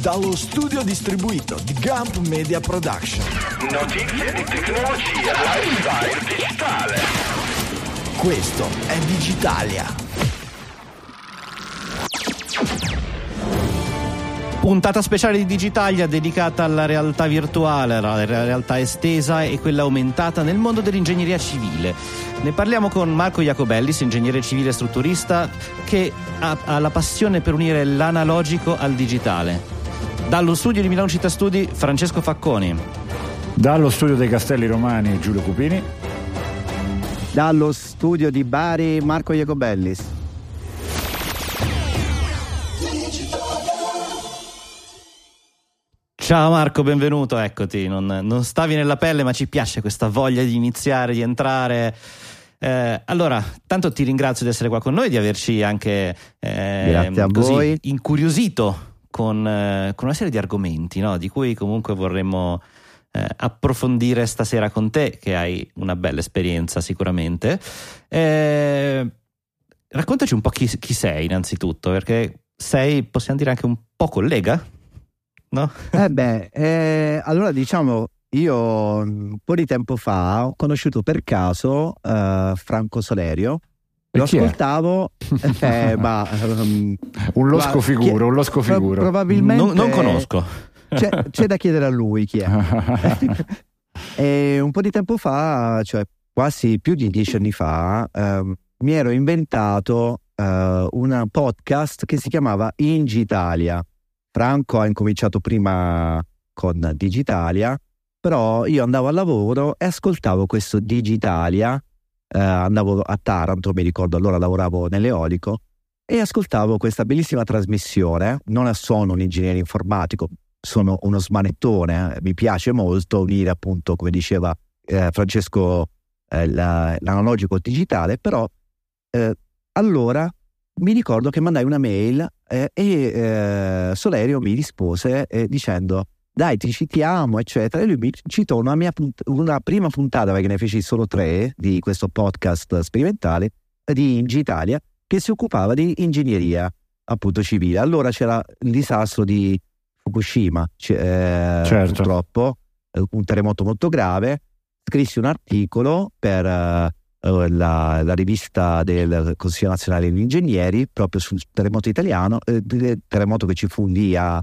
dallo studio distribuito di Gump Media Production. Notizie di tecnologia, lifestyle digitale. Questo è Digitalia. Puntata speciale di Digitalia dedicata alla realtà virtuale, alla realtà estesa e quella aumentata nel mondo dell'ingegneria civile. Ne parliamo con Marco Jacobellis, ingegnere civile strutturista, che ha, ha la passione per unire l'analogico al digitale. Dallo studio di Milano Città Studi, Francesco Facconi. Dallo studio dei Castelli Romani, Giulio Cupini. Dallo studio di Bari, Marco Jacobellis. Ciao Marco, benvenuto, eccoti. Non, non, stavi nella pelle, ma ci piace questa voglia di iniziare, di entrare. Eh, allora, tanto ti ringrazio di essere qua con noi, di averci anche eh, così, incuriosito con, eh, con, una serie di argomenti, no? di cui comunque vorremmo eh, approfondire stasera con te, che hai una bella esperienza sicuramente. Eh, raccontaci un po' chi, chi sei innanzitutto, perché sei, possiamo dire, anche un po' collega no? Eh beh, eh, allora diciamo, io un po' di tempo fa ho conosciuto per caso uh, Franco Solerio. Lo ascoltavo, eh, ma, um, un losco figuro, un losco figuro. probabilmente non, non conosco. C'è, c'è, da chiedere a lui chi è. e un po' di tempo fa, cioè quasi più di dieci anni fa, um, mi ero inventato uh, un podcast che si chiamava Ingitalia. Franco ha incominciato prima con Digitalia, però io andavo al lavoro e ascoltavo questo Digitalia, eh, andavo a Taranto, mi ricordo allora lavoravo nell'eolico, e ascoltavo questa bellissima trasmissione. Non sono un ingegnere informatico, sono uno smanettone, eh. mi piace molto unire appunto, come diceva eh, Francesco, eh, la, l'analogico digitale, però eh, allora mi ricordo che mandai una mail eh, e Solerio mi rispose dicendo dai ti citiamo eccetera. E lui mi citò una, mia punt- una prima puntata perché ne feci solo tre di questo podcast sperimentale di Ingitalia che si occupava di ingegneria appunto civile. Allora c'era il disastro di Fukushima c- eh, certo. purtroppo eh, un terremoto molto grave. Scrissi un articolo per eh, eh, la, la, rivista del Consiglio Nazionale degli Ingegneri proprio sul terremoto italiano, eh, terremoto che ci fu lì a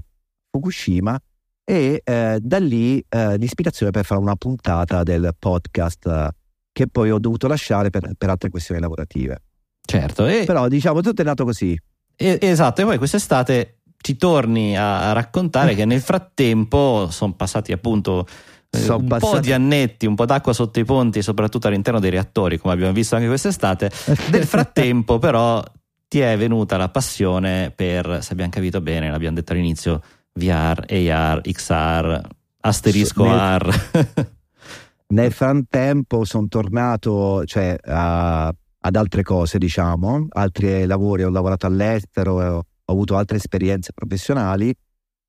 Fukushima e eh, da lì eh, l'ispirazione per fare una puntata del podcast eh, che poi ho dovuto lasciare per, per altre questioni lavorative. Certo, e... però diciamo tutto è nato così. E, esatto, e poi quest'estate ci torni a, a raccontare che nel frattempo sono passati appunto sono un passati... po' di annetti, un po' d'acqua sotto i ponti, soprattutto all'interno dei reattori, come abbiamo visto anche quest'estate. Nel frattempo, però, ti è venuta la passione per, se abbiamo capito bene, l'abbiamo detto all'inizio, VR, AR, XR, asterisco nel, R. nel frattempo sono tornato cioè, a, ad altre cose, diciamo, altri lavori, ho lavorato all'estero, ho, ho avuto altre esperienze professionali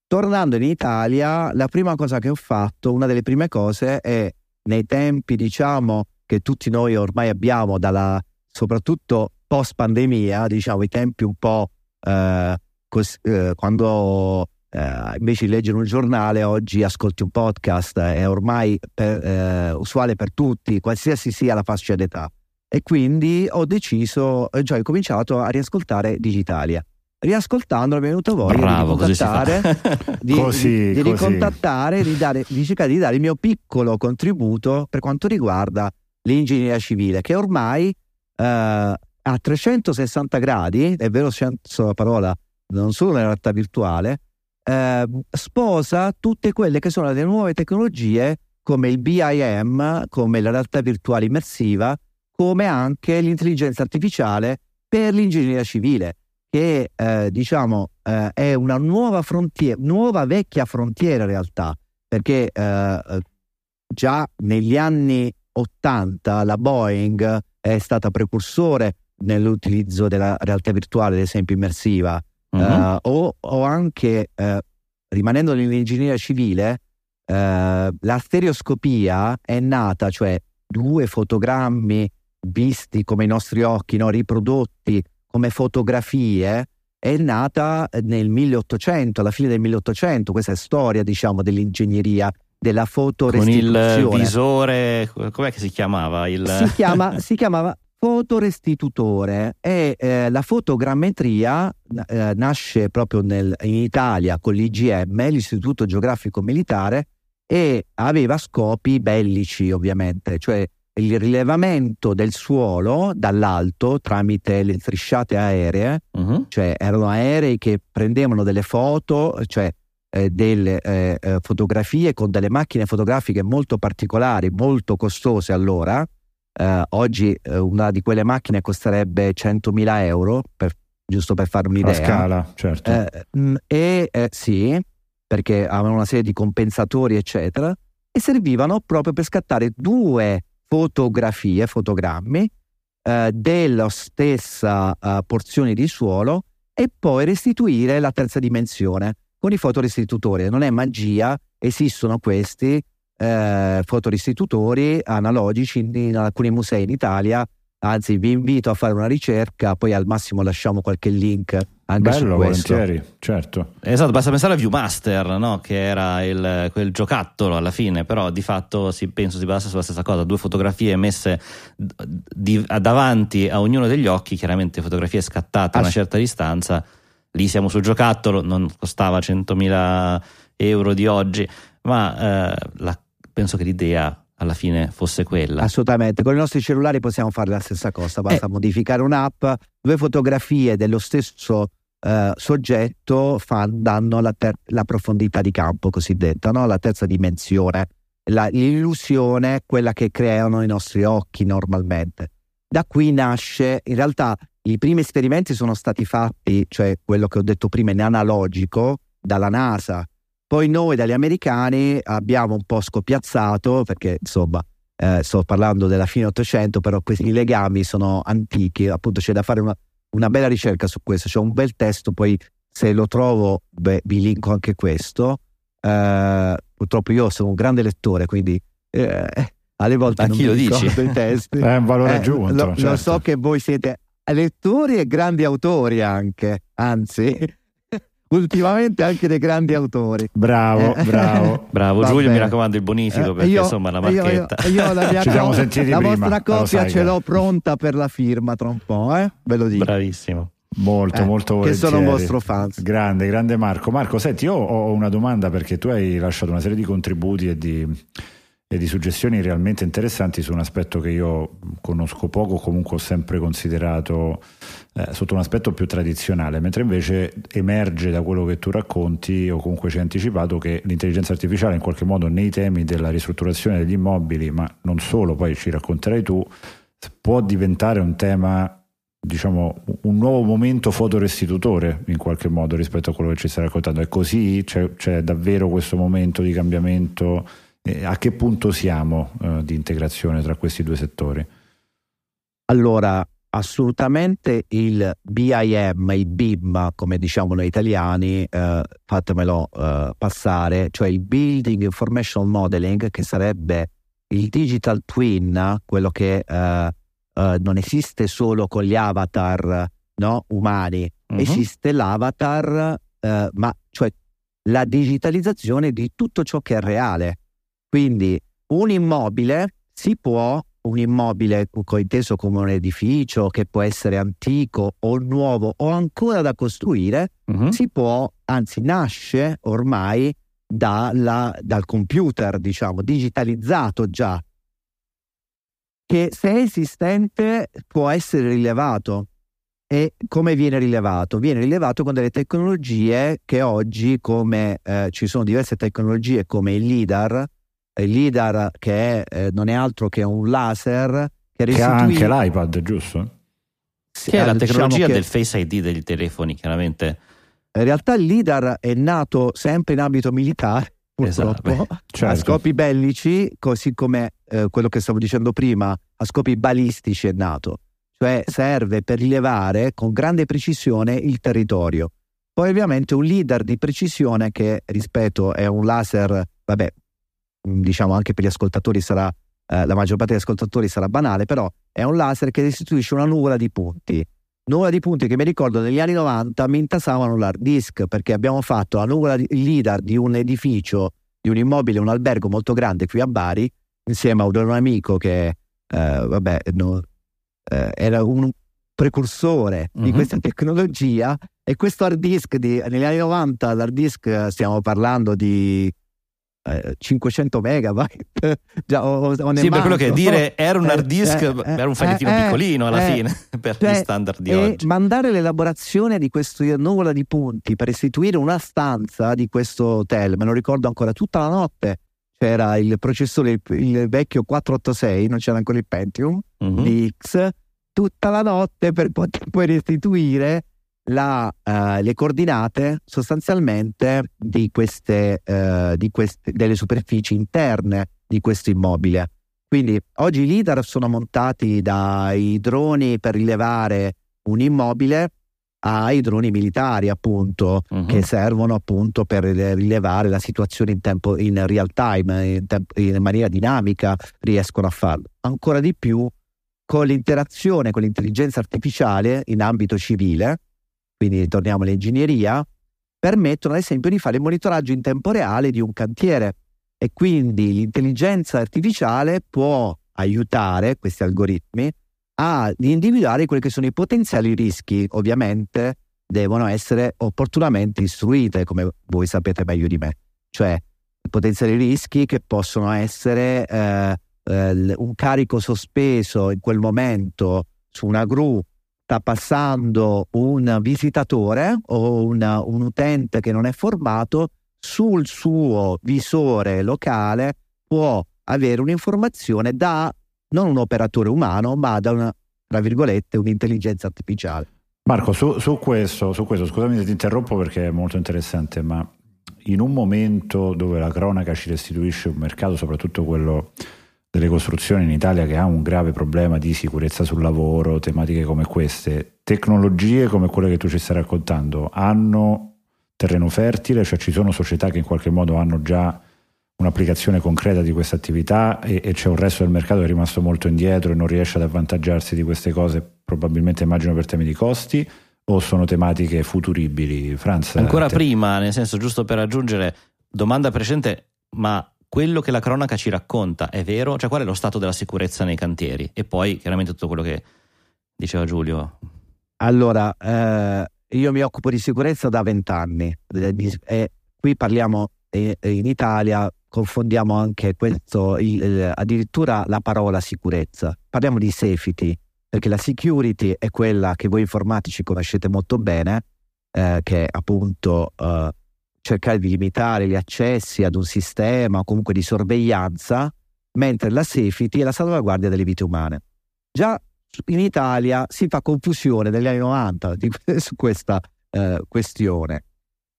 Tornando in Italia, la prima cosa che ho fatto, una delle prime cose è nei tempi, diciamo, che tutti noi ormai abbiamo, dalla, soprattutto post pandemia, diciamo, i tempi un po' eh, cos- eh, quando eh, invece di leggere un giornale, oggi ascolti un podcast, è ormai per, eh, usuale per tutti, qualsiasi sia la fascia d'età. E quindi ho deciso, cioè ho cominciato a riascoltare Digitalia. Riascoltando mi è venuto voglia Bravo, di ricontattare, di, così, di, di ricontattare, di, dare, di cercare di dare il mio piccolo contributo per quanto riguarda l'ingegneria civile, che ormai eh, a 360 gradi, è vero senso la parola, non solo nella realtà virtuale, eh, sposa tutte quelle che sono le nuove tecnologie come il BIM, come la realtà virtuale immersiva, come anche l'intelligenza artificiale per l'ingegneria civile che eh, diciamo eh, è una nuova frontiera, nuova vecchia frontiera in realtà, perché eh già negli anni 80 la Boeing è stata precursore nell'utilizzo della realtà virtuale, ad esempio immersiva, uh-huh. o, o, anche eh, rimanendo nell'ingegneria civile, la stereoscopia è nata, cioè due fotogrammi visti come i nostri occhi, no? riprodotti come fotografie è nata nel 1800, alla fine del 1800, questa è storia diciamo dell'ingegneria della fotorestituzione. Con il visore, com'è che si chiamava? Il... Si, chiama, si chiamava fotorestitutore e eh, la fotogrammetria eh, nasce proprio nel, in Italia con l'IGM, l'Istituto Geografico Militare, e aveva scopi bellici ovviamente, cioè il rilevamento del suolo dall'alto tramite le strisciate aeree, uh-huh. cioè erano aerei che prendevano delle foto, cioè eh, delle eh, eh, fotografie con delle macchine fotografiche molto particolari, molto costose allora. Eh, oggi eh, una di quelle macchine costerebbe 100.000 euro, per, giusto per fare un'idea. A scala, certo. Eh, mm, e sì, perché avevano una serie di compensatori, eccetera, e servivano proprio per scattare due fotografie, fotogrammi eh, della stessa eh, porzione di suolo e poi restituire la terza dimensione con i fotorestitutori. Non è magia, esistono questi eh, fotorestitutori analogici in, in alcuni musei in Italia Anzi, vi invito a fare una ricerca, poi al massimo lasciamo qualche link anche Bello, su questo. volentieri, certo. Esatto, basta pensare a Viewmaster, no? che era il, quel giocattolo alla fine, però di fatto si, penso si basa sulla stessa cosa, due fotografie messe di, davanti a ognuno degli occhi, chiaramente fotografie scattate a una certa distanza, lì siamo sul giocattolo, non costava 100.000 euro di oggi, ma eh, la, penso che l'idea alla fine fosse quella. Assolutamente, con i nostri cellulari possiamo fare la stessa cosa, basta eh. modificare un'app, due fotografie dello stesso eh, soggetto fan, danno la, ter- la, profondità di campo cosiddetta, no? la terza dimensione, la, l'illusione, quella che creano i nostri occhi normalmente. Da qui nasce, in realtà i primi esperimenti sono stati fatti, cioè quello che ho detto prima in analogico, dalla NASA poi noi dagli americani abbiamo un po' scopiazzato, perché insomma eh, sto parlando della fine 800, però questi legami sono antichi, appunto c'è da fare una, una bella ricerca su questo, c'è un bel testo, poi se lo trovo beh, vi linko anche questo. Eh, purtroppo io sono un grande lettore, quindi eh, alle volte Ma non chi mi lo dici? i testi. È un valore eh, aggiunto. Lo, certo. lo so che voi siete lettori e grandi autori anche, anzi ultimamente anche dei grandi autori. Bravo, eh. bravo. Bravo Va Giulio, bene. mi raccomando il bonifico Eh, perché io- insomma la marchetta. Io, io la mia Ci siamo co- sentiti la prima, vostra copia ce che- l'ho pronta per la firma tra un po', eh? Ve lo dico. Bravissimo. Molto, Eh, molto che volentieri. sono un vostro fans. Grande, grande Marco. Marco, senti, io ho una domanda perché tu hai lasciato una serie di contributi e di, e di suggestioni realmente interessanti su un aspetto che io conosco poco, comunque ho sempre considerato eh, sotto un aspetto più tradizionale, mentre invece emerge da quello che tu racconti o comunque ci hai anticipato che l'intelligenza artificiale in qualche modo nei temi della ristrutturazione degli immobili, ma non solo, poi ci racconterai tu, può diventare un tema diciamo un nuovo momento fotorestitutore in qualche modo rispetto a quello che ci stai raccontando è così? c'è, c'è davvero questo momento di cambiamento Eh, a che punto siamo eh, di integrazione tra questi due settori? Allora, assolutamente il BIM, il BIM, come diciamo noi italiani, eh, fatemelo eh, passare, cioè il Building Information Modeling, che sarebbe il digital twin, quello che eh, eh, non esiste solo con gli avatar no, umani, Mhm. esiste l'avatar, eh, ma cioè la digitalizzazione di tutto ciò che è reale. Quindi un immobile si può, un immobile inteso come un edificio che può essere antico o nuovo o ancora da costruire, Mhm. si può, anzi nasce ormai dalla- dal computer, diciamo, digitalizzato già, che se è esistente può essere rilevato. E come viene rilevato? Viene rilevato con delle tecnologie che oggi, come eh, ci sono diverse tecnologie come il LIDAR, LIDAR che è, eh, non è altro che un laser che Che ha anche l'iPad, giusto? Che è la diciamo tecnologia che- del Face ID degli telefoni, chiaramente. In realtà il LIDAR è nato sempre in ambito militare, purtroppo, Esatto, a certo. scopi bellici, così come eh, quello che stavo dicendo prima, a scopi balistici è nato. Cioè serve per rilevare con grande precisione il territorio. Poi ovviamente un LIDAR di precisione che, rispetto, è un laser, vabbè, diciamo anche per gli ascoltatori sarà, eh, la maggior parte degli ascoltatori sarà banale, però è un laser che restituisce una nuvola di punti. nuvola di punti che mi ricordo negli anni 90 mi intasavano l'hard disk perché abbiamo fatto la nuvola di, leader di un edificio, di un immobile, un albergo molto grande qui a Bari, insieme a un amico che eh, vabbè, no, eh, era un precursore mm-hmm. di mhm. questa tecnologia e questo hard disk di, negli anni 90 l'hard disk stiamo parlando di 500 megabyte già, o, o sì per quello che dire era un hard disk eh, eh, era un fogliettino eh, piccolino alla eh, fine per cioè, gli standard di oggi. mandare l'elaborazione di questo nuvola di punti per istituire una stanza di questo hotel me lo ricordo ancora tutta la notte c'era il processore il, il vecchio 486 non c'era ancora il Pentium mm-hmm. di X tutta la notte per poter poi restituire la, uh, le coordinate sostanzialmente di queste, uh, di queste, delle superfici interne di questo immobile. Quindi oggi i LIDAR sono montati dai droni per rilevare un immobile ai droni militari appunto uh-huh. che servono appunto per rilevare la situazione in, tempo, in real time, in, tempo, in maniera dinamica riescono a farlo. Ancora di più con l'interazione con l'intelligenza artificiale in ambito civile quindi torniamo all'ingegneria, permettono ad esempio di fare il monitoraggio in tempo reale di un cantiere. E quindi l'intelligenza artificiale può aiutare questi algoritmi a individuare quelli che sono i potenziali rischi. Ovviamente devono essere opportunamente istruite, come voi sapete meglio di me, cioè potenziali rischi che possono essere eh, eh, un carico sospeso in quel momento su una gru sta passando un visitatore o una, un utente che non è formato sul suo visore locale può avere un'informazione da non un operatore umano ma da una, tra virgolette un'intelligenza artificiale. Marco, su, su, questo, su questo, scusami se ti interrompo perché è molto interessante, ma in un momento dove la cronaca ci restituisce un mercato, soprattutto quello delle costruzioni in Italia che ha un grave problema di sicurezza sul lavoro, tematiche come queste, tecnologie come quelle che tu ci stai raccontando hanno terreno fertile, cioè ci sono società che in qualche modo hanno già un'applicazione concreta di questa attività e, e, c'è un resto del mercato che è rimasto molto indietro e non riesce ad avvantaggiarsi di queste cose, probabilmente immagino per temi di costi o sono tematiche futuribili? Franz, Ancora te... prima, nel senso giusto per aggiungere, domanda precedente, ma quello che la cronaca ci racconta è vero? Cioè qual è lo stato della sicurezza nei cantieri? E poi chiaramente tutto quello che diceva Giulio. Allora, eh, io mi occupo di sicurezza da vent'anni e qui parliamo in Italia, confondiamo anche questo, il, addirittura la parola sicurezza. Parliamo di safety, perché la security è quella che voi informatici conoscete molto bene, eh, che è appunto... Eh, cercare di limitare gli accessi ad un sistema o comunque di sorveglianza, mentre la safety è la salvaguardia delle vite umane. Già in Italia si fa confusione negli anni 90 di, su questa eh, questione.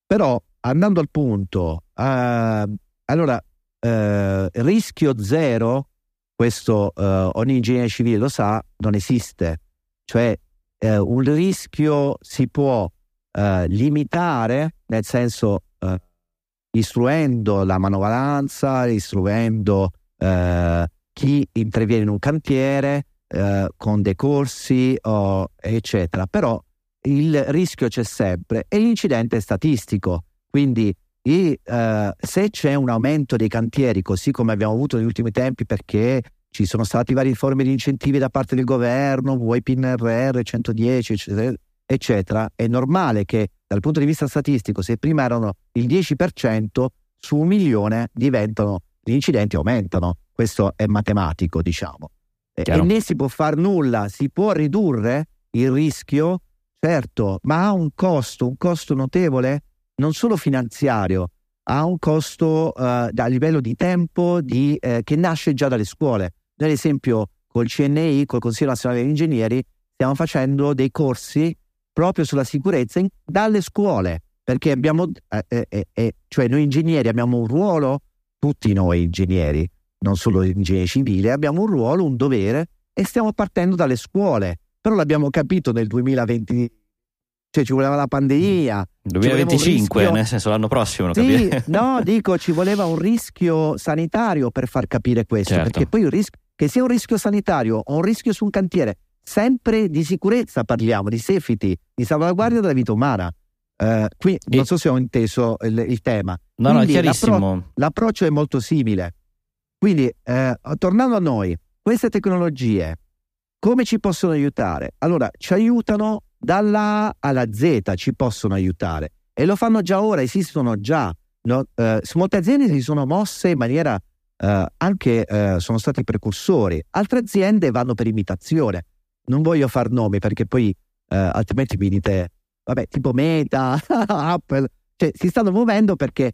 Però andando al punto, eh, allora eh, rischio zero, questo eh, ogni ingegnere civile lo sa, non esiste. Cioè eh, un rischio si può eh, limitare, nel senso istruendo la manovalanza, istruendo eh, chi interviene in un cantiere eh, con dei corsi oh, eccetera. Però il rischio c'è sempre e l'incidente è statistico, quindi e, uh, se c'è un aumento dei cantieri, così come abbiamo avuto negli ultimi tempi, perché ci sono stati varie forme di incentivi da parte del governo, vuoi PNRR 110, eccetera, eccetera, è normale che dal punto di vista statistico, se prima erano il 10%, su un milione diventano, gli incidenti aumentano. Questo è matematico, diciamo. Chiaro. E né si può fare nulla, si può ridurre il rischio, certo, ma ha un costo, un costo notevole, non solo finanziario, ha un costo uh, a livello di tempo di, eh, che nasce già dalle scuole. Noi, ad esempio, col CNI, col Consiglio Nazionale degli Ingegneri, stiamo facendo dei corsi proprio sulla sicurezza in, dalle scuole, perché abbiamo, eh, eh, eh, eh, cioè noi ingegneri abbiamo un ruolo, tutti noi ingegneri, non solo ingegneri civili, abbiamo un ruolo, un dovere e stiamo partendo dalle scuole, però l'abbiamo capito nel 2020, cioè ci voleva la pandemia. 2025, rischio... nel senso l'anno prossimo. Sì, no, dico ci voleva un rischio sanitario per far capire questo, certo. perché poi il rischio, che sia un rischio sanitario o un rischio su un cantiere, sempre di sicurezza parliamo, di safety, di salvaguardia della vita umana. Uh, qui e... non so se ho inteso il, il tema. No, Quindi no, è chiarissimo. L'appro- l'approccio è molto simile. Quindi, uh, tornando a noi, queste tecnologie come ci possono aiutare? Allora, ci aiutano dalla A alla Z, ci possono aiutare e lo fanno già ora, esistono già. No? Uh, molte aziende si sono mosse in maniera anche, sono stati precursori, altre aziende vanno per imitazione. Non voglio far nomi perché poi altrimenti mi dite vabbè, tipo Meta, Apple, cioè si stanno muovendo perché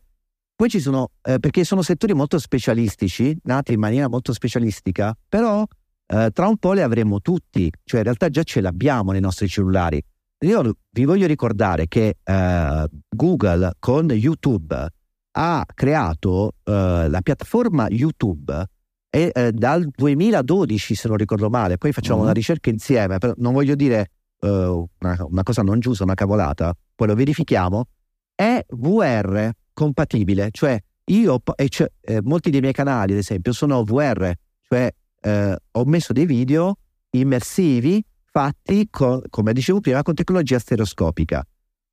poi ci sono, eh, perché sono settori molto specialistici, nati in maniera molto specialistica, però eh, tra un po' le avremo tutti, cioè in realtà già ce l'abbiamo nei nostri cellulari. Io vi voglio ricordare che eh, Google con YouTube ha creato eh, la piattaforma YouTube e eh, dal 2012 se non ricordo male, poi facciamo mm. una ricerca insieme, però non voglio dire uh, una, una, cosa non giusta, una cavolata, poi lo verifichiamo, è VR compatibile, cioè io e cioè, eh, molti dei miei canali, ad esempio, sono VR, cioè eh, ho messo dei video immersivi fatti, con, come dicevo prima, con tecnologia stereoscopica.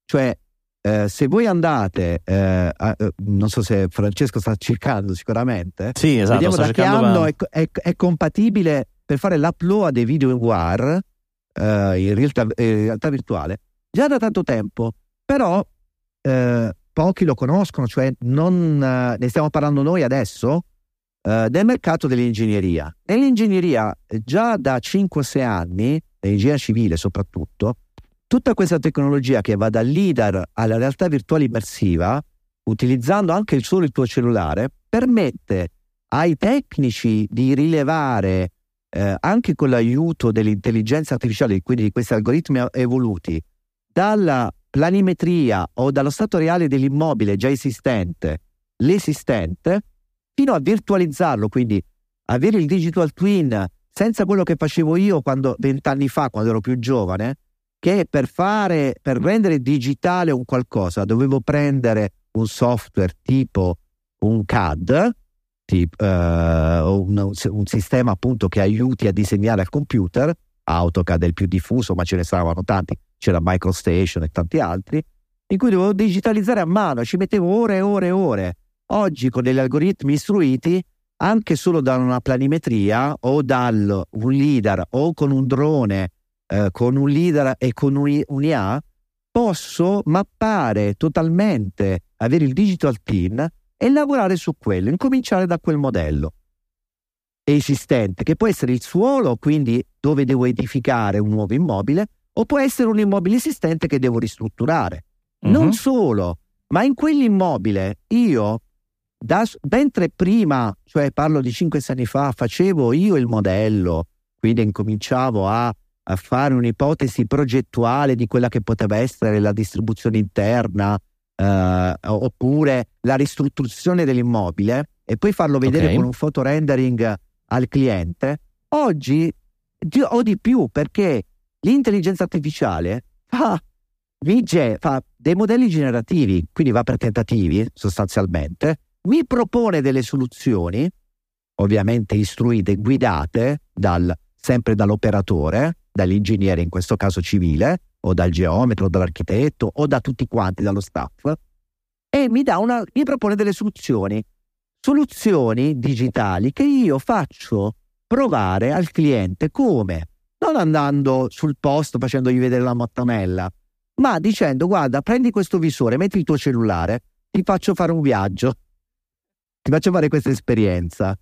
Cioè, eh, se voi andate, eh, a, eh, non so se Francesco sta cercando sicuramente, sì, esatto, vediamo da che anno è, è, è, compatibile per fare l'upload dei video in VR eh, in, realtà, in, realtà, virtuale già da tanto tempo, però eh, pochi lo conoscono, cioè non, eh, ne stiamo parlando noi adesso eh, del mercato dell'ingegneria. Nell'ingegneria già da 5-6 anni, nell'ingegneria civile soprattutto, tutta questa tecnologia che va dal LIDAR alla realtà virtuale immersiva, utilizzando anche il solo il tuo cellulare, permette ai tecnici di rilevare eh, anche con l'aiuto dell'intelligenza artificiale, quindi di questi algoritmi evoluti, dalla planimetria o dallo stato reale dell'immobile già esistente, l'esistente, fino a virtualizzarlo, quindi avere il digital twin senza quello che facevo io vent'anni fa, quando ero più giovane, che per fare, per rendere digitale un qualcosa dovevo prendere un software tipo un CAD tipo, uh, un, un, sistema appunto che aiuti a disegnare al computer, AutoCAD è il più diffuso, ma ce ne saranno tanti, c'era MicroStation e tanti altri, in cui dovevo digitalizzare a mano, ci mettevo ore e ore e ore. Oggi con degli algoritmi istruiti, anche solo da una planimetria o dal un LIDAR o con un drone, eh, con un LIDAR e con un, un IA, posso mappare totalmente, avere il digital twin e lavorare su quello, incominciare da quel modello esistente, che può essere il suolo, quindi dove devo edificare un nuovo immobile, o può essere un immobile esistente che devo ristrutturare. Uh-huh. Non solo, ma in quell'immobile io, da, mentre prima, cioè parlo di 5-6 anni fa, facevo io il modello, quindi incominciavo a, a fare un'ipotesi progettuale di quella che poteva essere la distribuzione interna, eh, oppure la ristrutturazione dell'immobile e poi farlo vedere okay. con un foto rendering al cliente, oggi ho di più perché l'intelligenza artificiale fa, fa dei modelli generativi, quindi va per tentativi sostanzialmente, mi propone delle soluzioni, ovviamente istruite, guidate dal, sempre dall'operatore, dall'ingegnere in questo caso civile, o dal geometra o dall'architetto o da tutti quanti, dallo staff, e mi, una, mi propone delle soluzioni, soluzioni digitali che io faccio provare al cliente come? Non andando sul posto facendogli vedere la mattonella, ma dicendo guarda prendi questo visore, metti il tuo cellulare, ti faccio fare un viaggio, ti faccio fare questa esperienza.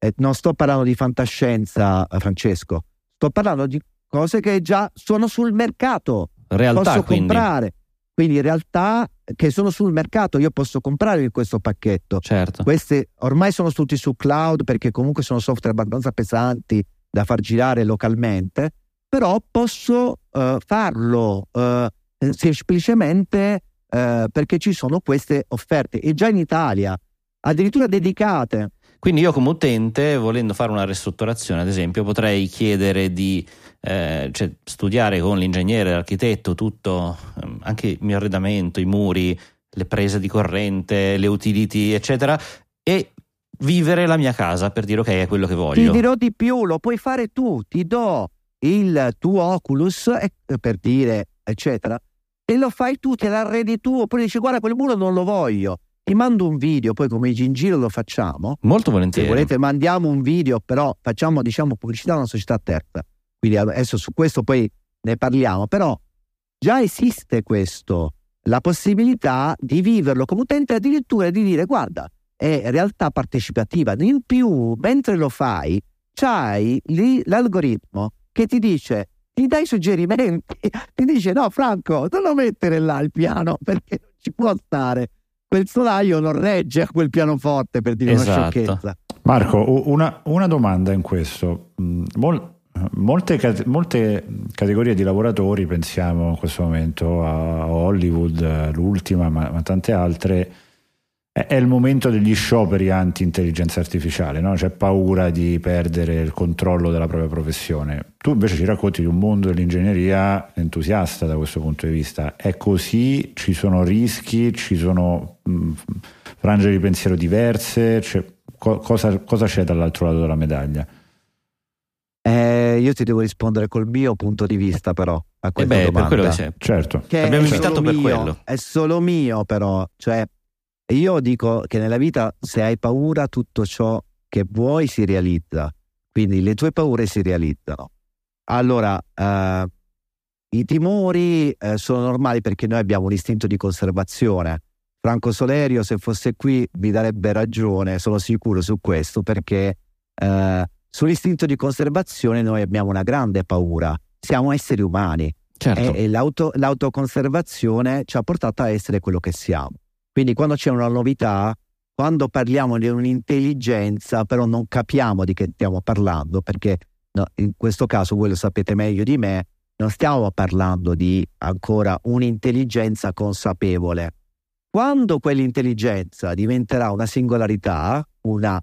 E non sto parlando di fantascienza, Francesco, sto parlando di cose che già sono sul mercato. Realtà, posso quindi. comprare. Quindi realtà che sono sul mercato, io posso comprare questo pacchetto. Certo. Queste ormai sono tutti su cloud perché comunque sono software abbastanza pesanti da far girare localmente, però posso uh, farlo uh, semplicemente uh, perché ci sono queste offerte e già in Italia, addirittura dedicate. Quindi io come utente, volendo fare una ristrutturazione, ad esempio, potrei chiedere di eh, cioè, studiare con l'ingegnere, l'architetto, tutto, ehm, anche il mio arredamento, i muri, le prese di corrente, le utility, eccetera, e vivere la mia casa per dire ok, è quello che voglio. Ti dirò di più, lo puoi fare tu, ti do il tuo Oculus, per dire, eccetera, e lo fai tu, te l'arredi tu, oppure dici guarda quel muro non lo voglio, ti mando un video, poi come in giro lo facciamo. Molto volentieri. Se volete mandiamo un video, però facciamo diciamo pubblicità a una società terza. Quindi adesso su questo poi ne parliamo, però già esiste questo, la possibilità di viverlo come utente addirittura di dire guarda, è realtà partecipativa. In più, mentre lo fai, c'hai lì l'algoritmo che ti dice ti dai suggerimenti, ti dice no Franco, non lo mettere là il piano perché non ci può stare. Quel solaio non regge a quel pianoforte per dire esatto. una sciocchezza. Marco, una, una domanda in questo. Mm, mol, molte, molte, categorie di lavoratori, pensiamo in questo momento a Hollywood, l'ultima, ma, ma tante altre, è il momento degli scioperi anti-intelligenza artificiale, no? c'è paura di perdere il controllo della propria professione. Tu invece ci racconti di un mondo dell'ingegneria entusiasta da questo punto di vista. È così? Ci sono rischi? Ci sono mh, frange di pensiero diverse? Cioè, co- cosa, cosa, c'è dall'altro lato della medaglia? Eh, io ti devo rispondere col mio punto di vista, però. A questa eh beh, domanda. Per quello che certo. Che Abbiamo invitato per mio, quello. È solo mio, però. Cioè, io dico che nella vita se hai paura tutto ciò che vuoi si realizza, quindi le tue paure si realizzano. Allora, eh, i timori eh, sono normali perché noi abbiamo un istinto di conservazione. Franco Solerio, se fosse qui, vi darebbe ragione, sono sicuro su questo, perché eh, sull'istinto di conservazione noi abbiamo una grande paura. Siamo esseri umani certo. e, e l'auto, l'autoconservazione ci ha portato a essere quello che siamo. Quindi quando c'è una novità, quando parliamo di un'intelligenza, però non capiamo di che stiamo parlando, perché no, in questo caso voi lo sapete meglio di me, non stiamo parlando di ancora un'intelligenza consapevole. Quando quell'intelligenza diventerà una singolarità, una,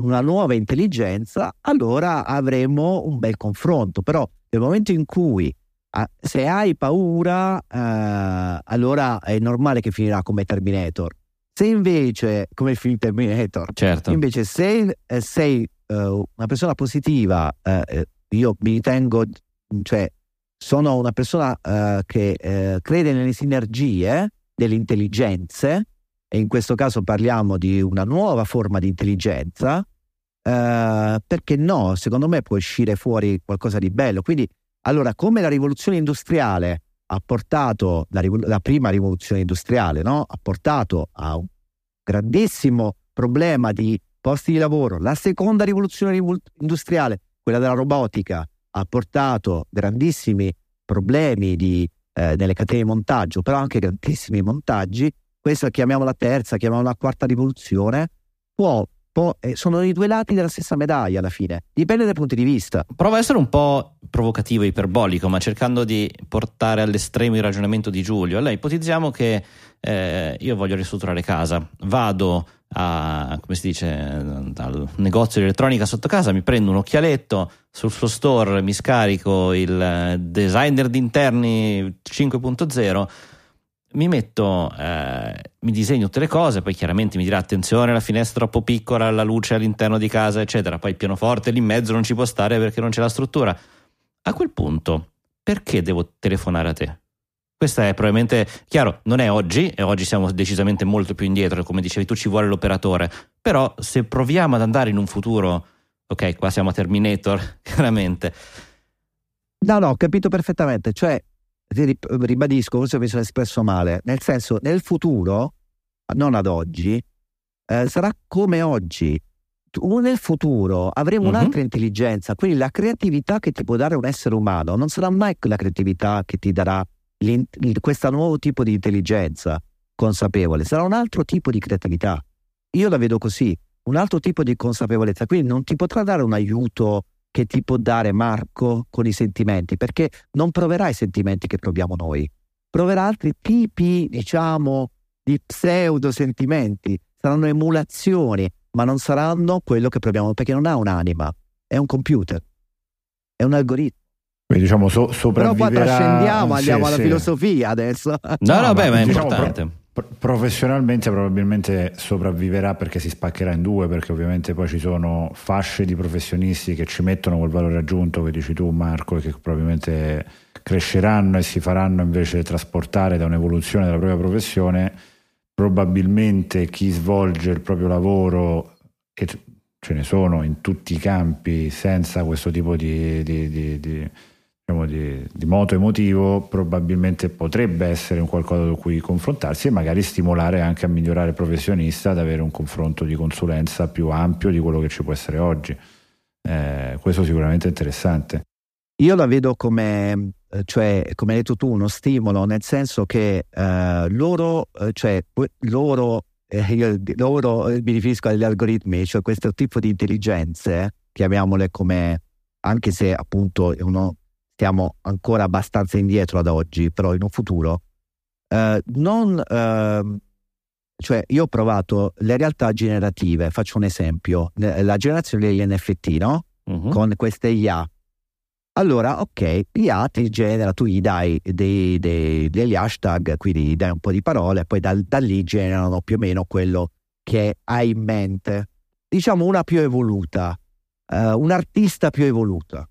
una nuova intelligenza, allora avremo un bel confronto. Però nel momento in cui se hai paura, eh, allora è normale che finirà come Terminator. Se invece, come il film Terminator, certo. invece se eh, sei uh, una persona positiva, uh, io mi ritengo, cioè sono una persona che crede nelle sinergie delle intelligenze, e in questo caso parliamo di una nuova forma di intelligenza, perché no, secondo me può uscire fuori qualcosa di bello. Quindi allora, come la rivoluzione industriale ha portato, la, la prima rivoluzione industriale, no? ha portato a un grandissimo problema di posti di lavoro, la seconda rivoluzione industriale, quella della robotica, ha portato grandissimi problemi di, eh, nelle catene di montaggio, però anche grandissimi montaggi, questa chiamiamola terza, chiamiamola quarta rivoluzione, può eh, sono i due lati della stessa medaglia alla fine, dipende dai punti di vista. Provo a essere un po' provocativo e iperbolico, ma cercando di portare all'estremo il ragionamento di Giulio. Allora, ipotizziamo che eh, io voglio ristrutturare casa, vado a, come si dice, dal negozio di elettronica sotto casa, mi prendo un occhialetto, sul suo store mi scarico il eh, designer di interni 5.0 mi metto, eh, mi disegno tutte le cose, poi chiaramente mi dirà attenzione la finestra troppo piccola, la luce all'interno di casa, eccetera, poi il pianoforte lì in mezzo non ci può stare perché non c'è la struttura. A quel punto, perché devo telefonare a te? Questa è probabilmente, chiaro, non è oggi, e oggi siamo decisamente molto più indietro, come dicevi tu ci vuole l'operatore, però se proviamo ad andare in un futuro, ok, qua siamo a Terminator, chiaramente. No, no, ho capito perfettamente, cioè ribadisco, forse mi sono espresso male, nel senso nel futuro, non ad oggi, eh, sarà come oggi. Tu, nel futuro avremo uh-huh. un'altra intelligenza, quindi la creatività che ti può dare un essere umano non sarà mai la creatività che ti darà questo nuovo tipo di intelligenza consapevole, sarà un altro tipo di creatività. Io la vedo così, un altro tipo di consapevolezza, quindi non ti potrà dare un aiuto che ti può dare Marco con i sentimenti, perché non proverà i sentimenti che proviamo noi, proverà altri tipi, diciamo, di pseudo sentimenti, saranno emulazioni, ma non saranno quello che proviamo, perché non ha un'anima, è un computer, è un algoritmo. Quindi diciamo so, Però qua trascendiamo, andiamo sì, alla sì. filosofia adesso. No, no, beh, ma è diciamo importante. Professionalmente probabilmente sopravviverà perché si spaccherà in due, perché ovviamente poi ci sono fasce di professionisti che ci mettono quel valore aggiunto che dici tu Marco e che probabilmente cresceranno e si faranno invece trasportare da un'evoluzione della propria professione. Probabilmente chi svolge il proprio lavoro, e ce ne sono in tutti i campi, senza questo tipo di, di, di, di diciamo, di, di, moto emotivo probabilmente potrebbe essere un qualcosa su cui confrontarsi e magari stimolare anche a migliorare professionista ad avere un confronto di consulenza più ampio di quello che ci può essere oggi. Eh, questo sicuramente è interessante. Io la vedo come, eh, cioè, come hai detto tu, uno stimolo, nel senso che eh, loro, eh, cioè, loro, eh, io, loro mi riferisco agli algoritmi, cioè questo tipo di intelligenze, chiamiamole come, anche se appunto uno stiamo ancora abbastanza indietro ad oggi, però in un futuro, eh, non, eh, cioè io ho provato le realtà generative, faccio un esempio, la generazione degli NFT, no? Uh-huh. Con queste IA. Allora, ok, IA ti genera, tu gli dai dei, dei, degli hashtag, quindi gli dai un po' di parole, poi da, da lì generano più o meno quello che hai in mente. Diciamo una più evoluta, uh, un artista più evoluta.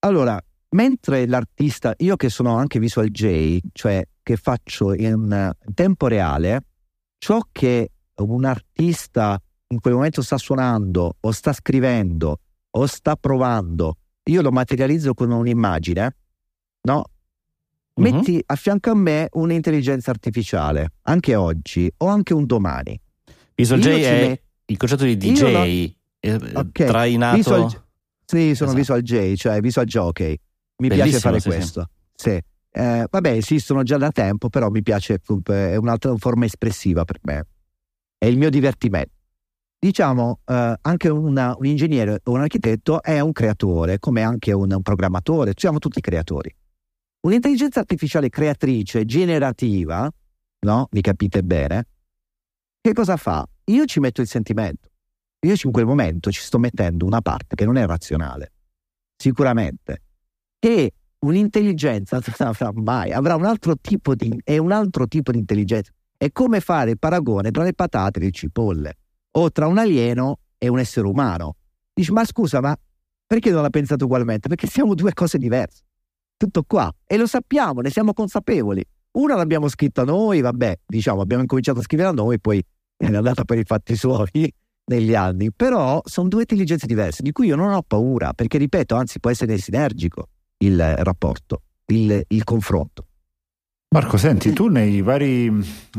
Allora, Mentre l'artista, io che sono anche visual J, cioè che faccio in tempo reale, ciò che un artista in quel momento sta suonando o sta scrivendo o sta provando, io lo materializzo con un'immagine, no? Uh-huh. Metti a fianco a me un'intelligenza artificiale, anche oggi o anche un domani. Visual J è met... il concetto di DJ lo... Eh, okay. trainato. Visual... Sì, sono esatto. visual J, cioè visual jockey. Mi Bellissimo, piace fare sì, questo. Sì. sì. Eh, vabbè, esistono già da tempo, però mi piace, è un'altra forma espressiva per me. È il mio divertimento. Diciamo, eh, anche una, un ingegnere o un architetto è un creatore, come anche un, un programmatore, siamo tutti creatori. Un'intelligenza artificiale creatrice, generativa, no? Mi capite bene? Che cosa fa? Io ci metto il sentimento. Io in quel momento ci sto mettendo una parte che non è razionale. Sicuramente che un'intelligenza non avrà mai, avrà un altro tipo di, è un altro tipo di intelligenza. È come fare il paragone tra le patate e le cipolle, o tra un alieno e un essere umano. Dici, ma scusa, ma perché non l'ha pensato ugualmente? Perché siamo due cose diverse. Tutto qua. E lo sappiamo, ne siamo consapevoli. Una l'abbiamo scritta noi, vabbè, diciamo, abbiamo incominciato a scriverla noi, poi è andata per i fatti suoi negli anni. Però sono due intelligenze diverse, di cui io non ho paura, perché ripeto, anzi può essere sinergico il rapporto, il, il confronto. Marco, senti, tu nei vari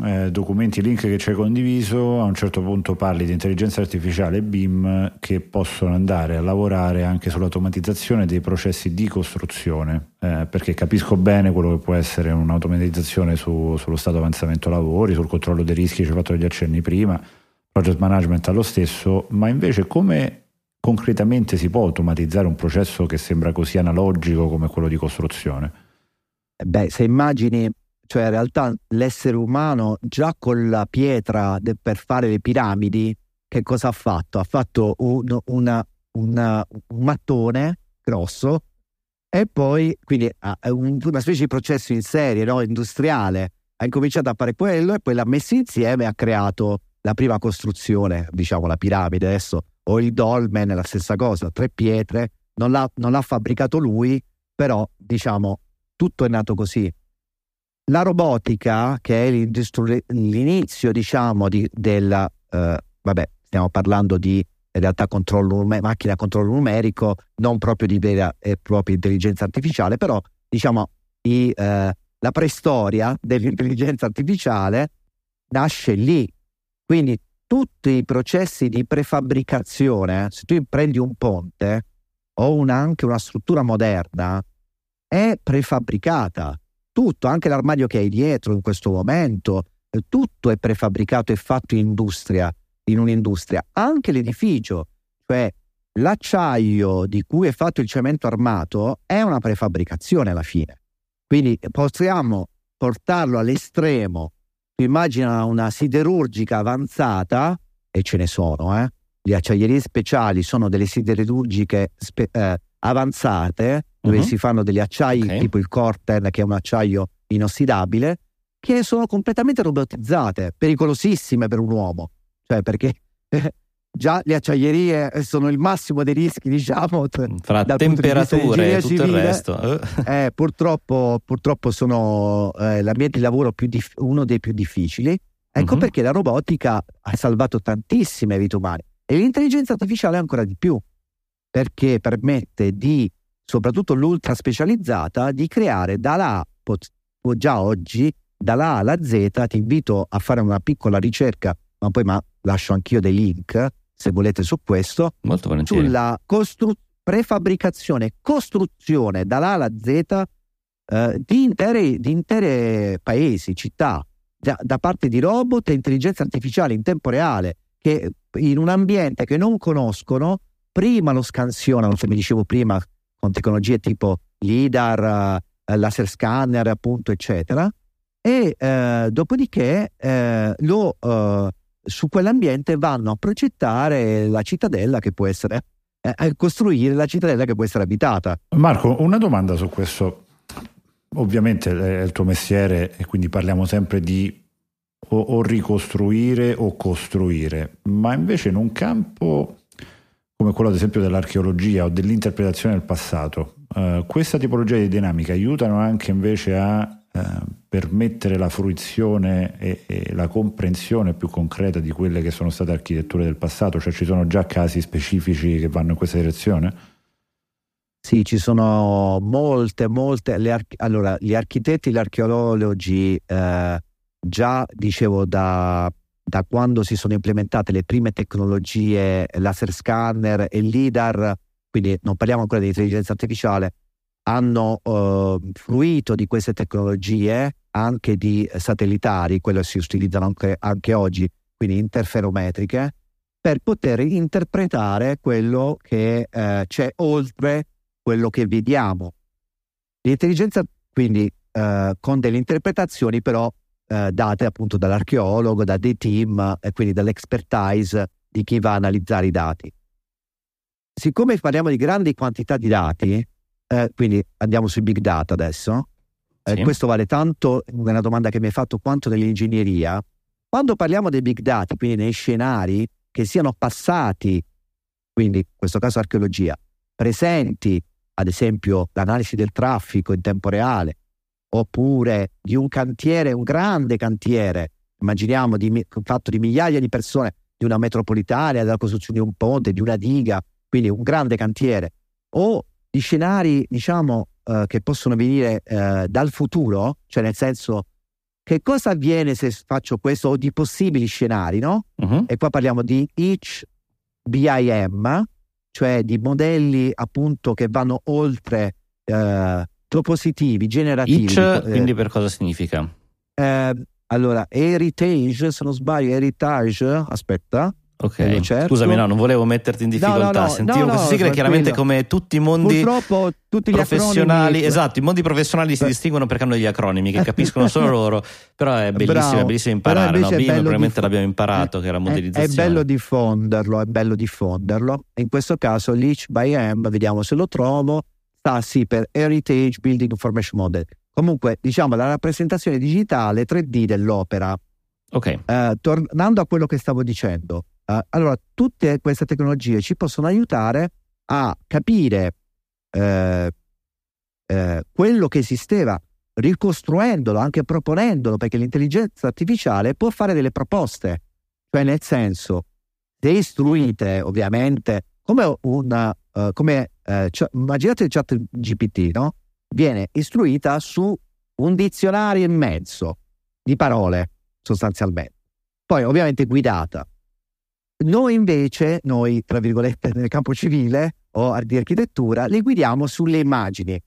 eh, documenti, link che ci hai condiviso, a un certo punto parli di intelligenza artificiale BIM che possono andare a lavorare anche sull'automatizzazione dei processi di costruzione, eh, perché capisco bene quello che può essere un'automatizzazione su, sullo stato avanzamento lavori, sul controllo dei rischi, ci hai fatto degli accenni prima, project management allo stesso, ma invece come concretamente si può automatizzare un processo che sembra così analogico come quello di costruzione? Beh, se immagini, cioè in realtà l'essere umano già con la pietra de, per fare le piramidi, che cosa ha fatto? Ha fatto un, una, una, un mattone grosso e poi quindi un, una specie di processo in serie, no? industriale. Ha incominciato a fare quello e poi l'ha messo insieme e ha creato la prima costruzione, diciamo la piramide. Adesso o il dolmen la stessa cosa, tre pietre, non l'ha, non l'ha fabbricato lui, però diciamo tutto è nato così. La robotica, che è l'inizio, diciamo, di, del, eh, vabbè, stiamo parlando di in realtà controllo, macchina a controllo numerico, non proprio di vera e propria intelligenza artificiale, però diciamo i, eh, la preistoria dell'intelligenza artificiale nasce lì. Quindi tutti i processi di prefabbricazione, se tu prendi un ponte o una, anche una struttura moderna, è prefabbricata. Tutto, anche l'armadio che hai dietro in questo momento, tutto è prefabbricato e fatto in industria, in un'industria. Anche l'edificio, cioè l'acciaio di cui è fatto il cemento armato, è una prefabbricazione alla fine. Quindi possiamo portarlo all'estremo immagina una siderurgica avanzata, e ce ne sono, eh? le acciaierie speciali sono delle siderurgiche spe- eh, avanzate, dove uh-huh. si fanno degli acciai okay. tipo il Corten, che è un acciaio inossidabile, che sono completamente robotizzate, pericolosissime per un uomo, cioè perché già le acciaierie sono il massimo dei rischi, diciamo, fra temperature e tutto civile, il resto. eh, purtroppo, purtroppo, sono eh, l'ambiente di lavoro dif- uno dei più difficili. Ecco uh-huh. perché la robotica ha salvato tantissime vite umane e l'intelligenza artificiale ancora di più, perché permette di, soprattutto l'ultra specializzata, di creare dalla A, già oggi, dalla A alla Z, ti invito a fare una piccola ricerca, ma poi ma lascio anch'io dei link, se volete, su questo, Molto volentieri. sulla costru- prefabbricazione, costruzione dalla alla Z eh, di, intere, di intere paesi, città, da, da parte di robot e intelligenza artificiale in tempo reale, che in un ambiente che non conoscono, prima lo scansionano, come dicevo prima, con tecnologie tipo LIDAR, eh, laser scanner, appunto, eccetera, e eh, dopodiché eh, lo, eh, su quell'ambiente vanno a progettare la cittadella che può essere, eh, costruire la cittadella che può essere abitata. Marco, una domanda su questo. Ovviamente è il tuo mestiere e quindi parliamo sempre di o, o ricostruire o costruire, ma invece in un campo come quello ad esempio dell'archeologia o dell'interpretazione del passato, eh, questa tipologia di dinamica aiutano anche invece a permettere la fruizione e, e, la comprensione più concreta di quelle che sono state architetture del passato, cioè ci sono già casi specifici che vanno in questa direzione? Sì, ci sono molte, molte. Arch- allora, gli architetti, gli archeologi, eh, già dicevo da da quando si sono implementate le prime tecnologie laser scanner e LIDAR, quindi non parliamo ancora di intelligenza artificiale, hanno uh, fruito di queste tecnologie anche di satellitari, quelle si utilizzano anche, anche oggi, quindi interferometriche, per poter interpretare quello che uh, c'è oltre quello che vediamo. L'intelligenza, quindi, uh, con delle interpretazioni però eh, date appunto dall'archeologo, da dei team e quindi dall'expertise di chi va a analizzare i dati. Siccome parliamo di grandi quantità di dati, eh, quindi andiamo sui big data adesso, eh, sì. questo vale tanto nella domanda che mi hai fatto quanto nell'ingegneria, quando parliamo dei big data, quindi nei scenari che siano passati, quindi in questo caso archeologia, presenti, ad esempio l'analisi del traffico in tempo reale, oppure di un cantiere, un grande cantiere, immaginiamo di, fatto di migliaia di persone, di una metropolitana, della costruzione di un ponte, di una diga, quindi un grande cantiere, o di scenari, diciamo, eh, che possono venire eh, dal futuro, cioè nel senso che cosa avviene se faccio questo o di possibili scenari, no? Uh-huh. E qua parliamo di each BIM, cioè di modelli appunto che vanno oltre eh, propositivi, generativi. Each, eh, quindi per cosa significa? Eh, allora, heritage, se non sbaglio, heritage, aspetta. Ok, certo. scusami, no, non volevo metterti in difficoltà. No, no, Sentivo no, queste sigle, chiaramente come tutti i mondi Purtroppo, tutti professionali, esatto, i mondi professionali si distinguono perché hanno degli acronimi che capiscono solo loro, però è bellissimo, è bellissimo imparare, no? BIM probabilmente l'abbiamo imparato, che era modellizzazione. È, è bello diffonderlo, è bello diffonderlo. In questo caso l'Each by M, vediamo se lo trovo, sta sì per Heritage Building Information Model. Comunque, diciamo, la rappresentazione digitale 3D dell'opera. Ok. Uh, tornando a quello che stavo dicendo, uh, allora, tutte queste tecnologie ci possono aiutare a capire uh, quello che esisteva, ricostruendolo, anche proponendolo, perché l'intelligenza artificiale può fare delle proposte. Cioè, nel senso, se istruite, ovviamente, come una uh, come uh, cioè, immaginate il chat GPT, no? Viene istruita su un dizionario e mezzo di parole, sostanzialmente. Poi, ovviamente, guidata. Noi invece, noi, tra virgolette, nel campo civile o di architettura, le guidiamo sulle immagini.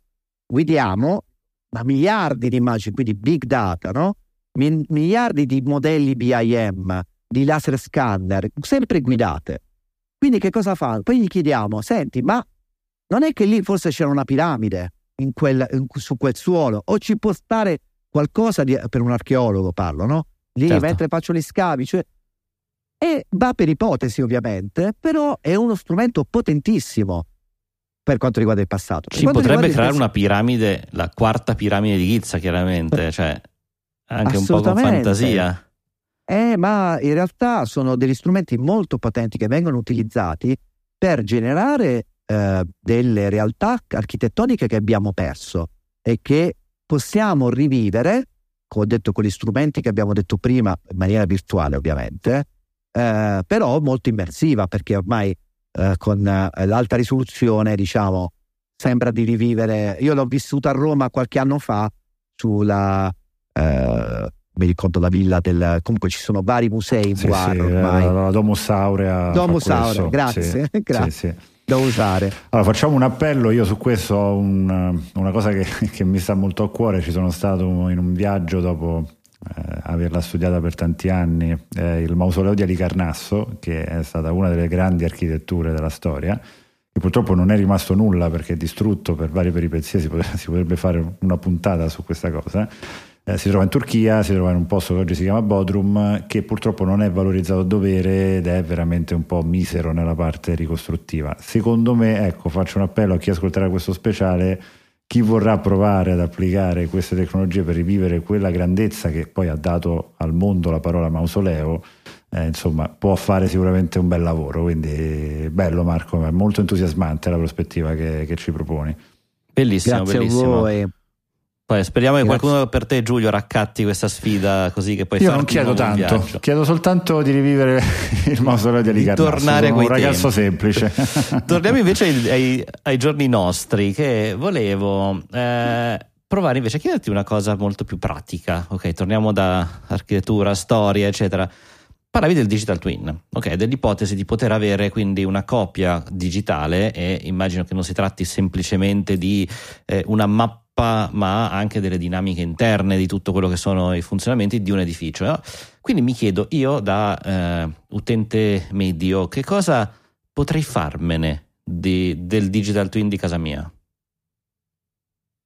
Guidiamo ma miliardi di immagini, quindi big data, no? miliardi di modelli BIM, di laser scanner, sempre guidate. Quindi che cosa fa? Poi gli chiediamo, senti, ma non è che lì forse c'era una piramide in quel, in, su quel suolo o ci può stare qualcosa di, per un archeologo parlo, no? Lì certo. mentre faccio gli scavi, cioè, e va per ipotesi ovviamente, però è uno strumento potentissimo per quanto riguarda il passato. Si potrebbe creare una piramide, la quarta piramide di Giza chiaramente, cioè anche un po' con fantasia. Eh, ma in realtà sono degli strumenti molto potenti che vengono utilizzati per generare eh, delle realtà architettoniche che abbiamo perso e che possiamo rivivere, come ho detto, con gli strumenti che abbiamo detto prima, in maniera virtuale ovviamente, eh, però molto immersiva perché ormai eh, con eh, l'alta risoluzione, diciamo, sembra di rivivere. Io l'ho vissuta a Roma qualche anno fa sulla. Eh, mi ricordo la villa del. Comunque ci sono vari musei sì, Guarro sì, ormai. La, la Domus Aurea. Domus Aurea, grazie. Sì, grazie. Sì, da usare. Allora facciamo un appello, io su questo ho un, una cosa che, che, mi sta molto a cuore, ci sono stato in un viaggio dopo eh, averla studiata per tanti anni, eh, il mausoleo di Alicarnasso, che è stata una delle grandi architetture della storia, che purtroppo non è rimasto nulla perché è distrutto per varie peripezie, si, potrebbe, si potrebbe fare una puntata su questa cosa. Eh, si trova in Turchia, si trova in un posto che oggi si chiama Bodrum, che purtroppo non è valorizzato a dovere ed è veramente un po' misero nella parte ricostruttiva. Secondo me, ecco, faccio un appello a chi ascolterà questo speciale chi vorrà provare ad applicare queste tecnologie per rivivere quella grandezza che poi ha dato al mondo la parola mausoleo, eh, insomma, può fare sicuramente un bel lavoro. Quindi bello Marco, è molto entusiasmante la prospettiva che, che ci proponi. Bellissimo, Grazie bellissimo. a voi. Poi speriamo che Grazie. qualcuno per te, Giulio, raccatti questa sfida così che poi Io non chiedo tanto, chiedo soltanto di rivivere il mausoleo di Alicarnasso. Tornare a un ragazzo tempi. semplice. Torniamo invece ai, ai, ai, giorni nostri, che volevo eh, provare invece a chiederti una cosa molto più pratica. Ok, torniamo da architettura, storia, eccetera. Parlavi del digital twin, ok, dell'ipotesi di poter avere quindi una copia digitale e immagino che non si tratti semplicemente di eh, una mappa ma anche delle dinamiche interne di tutto quello che sono i funzionamenti di un edificio. No? Quindi mi chiedo, io da eh, utente medio, che cosa potrei farmene di, del digital twin di casa mia?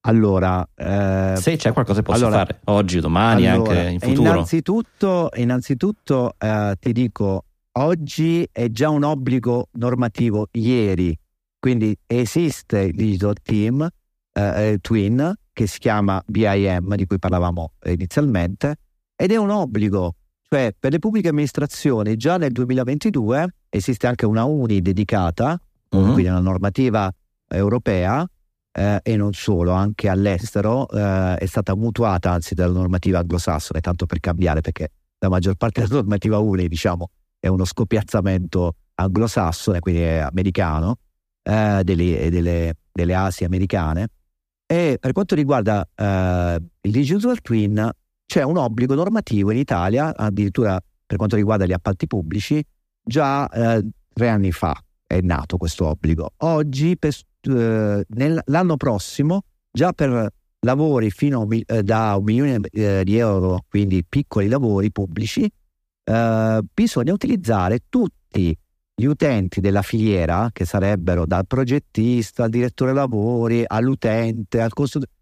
Allora, eh, se c'è qualcosa che posso allora, fare oggi domani, allora, anche in futuro. Innanzitutto, innanzitutto eh, ti dico, oggi è già un obbligo normativo ieri, quindi esiste il Digital Team eh, eh Twin che si chiama BIM, di cui parlavamo inizialmente, ed è un obbligo, cioè per le pubbliche amministrazioni già nel 2022 esiste anche una UNI dedicata, uh-huh. quindi una normativa europea, eh, e non solo, anche all'estero eh, è stata mutuata anzi dalla normativa anglosassone, tanto per cambiare, perché la maggior parte della normativa UNI, diciamo, è uno scopiazzamento anglosassone, quindi americano, eh, delle, delle, delle Asie americane. E per quanto riguarda eh, il Digital Twin, c'è un obbligo normativo in Italia, addirittura per quanto riguarda gli appalti pubblici, già eh, tre anni fa è nato questo obbligo. Oggi, per, eh, l'anno prossimo, già per lavori fino a, eh, da un milione eh, di euro, quindi piccoli lavori pubblici, eh, bisogna utilizzare tutti gli utenti della filiera, che sarebbero dal progettista al direttore lavori, all'utente, al costruttore,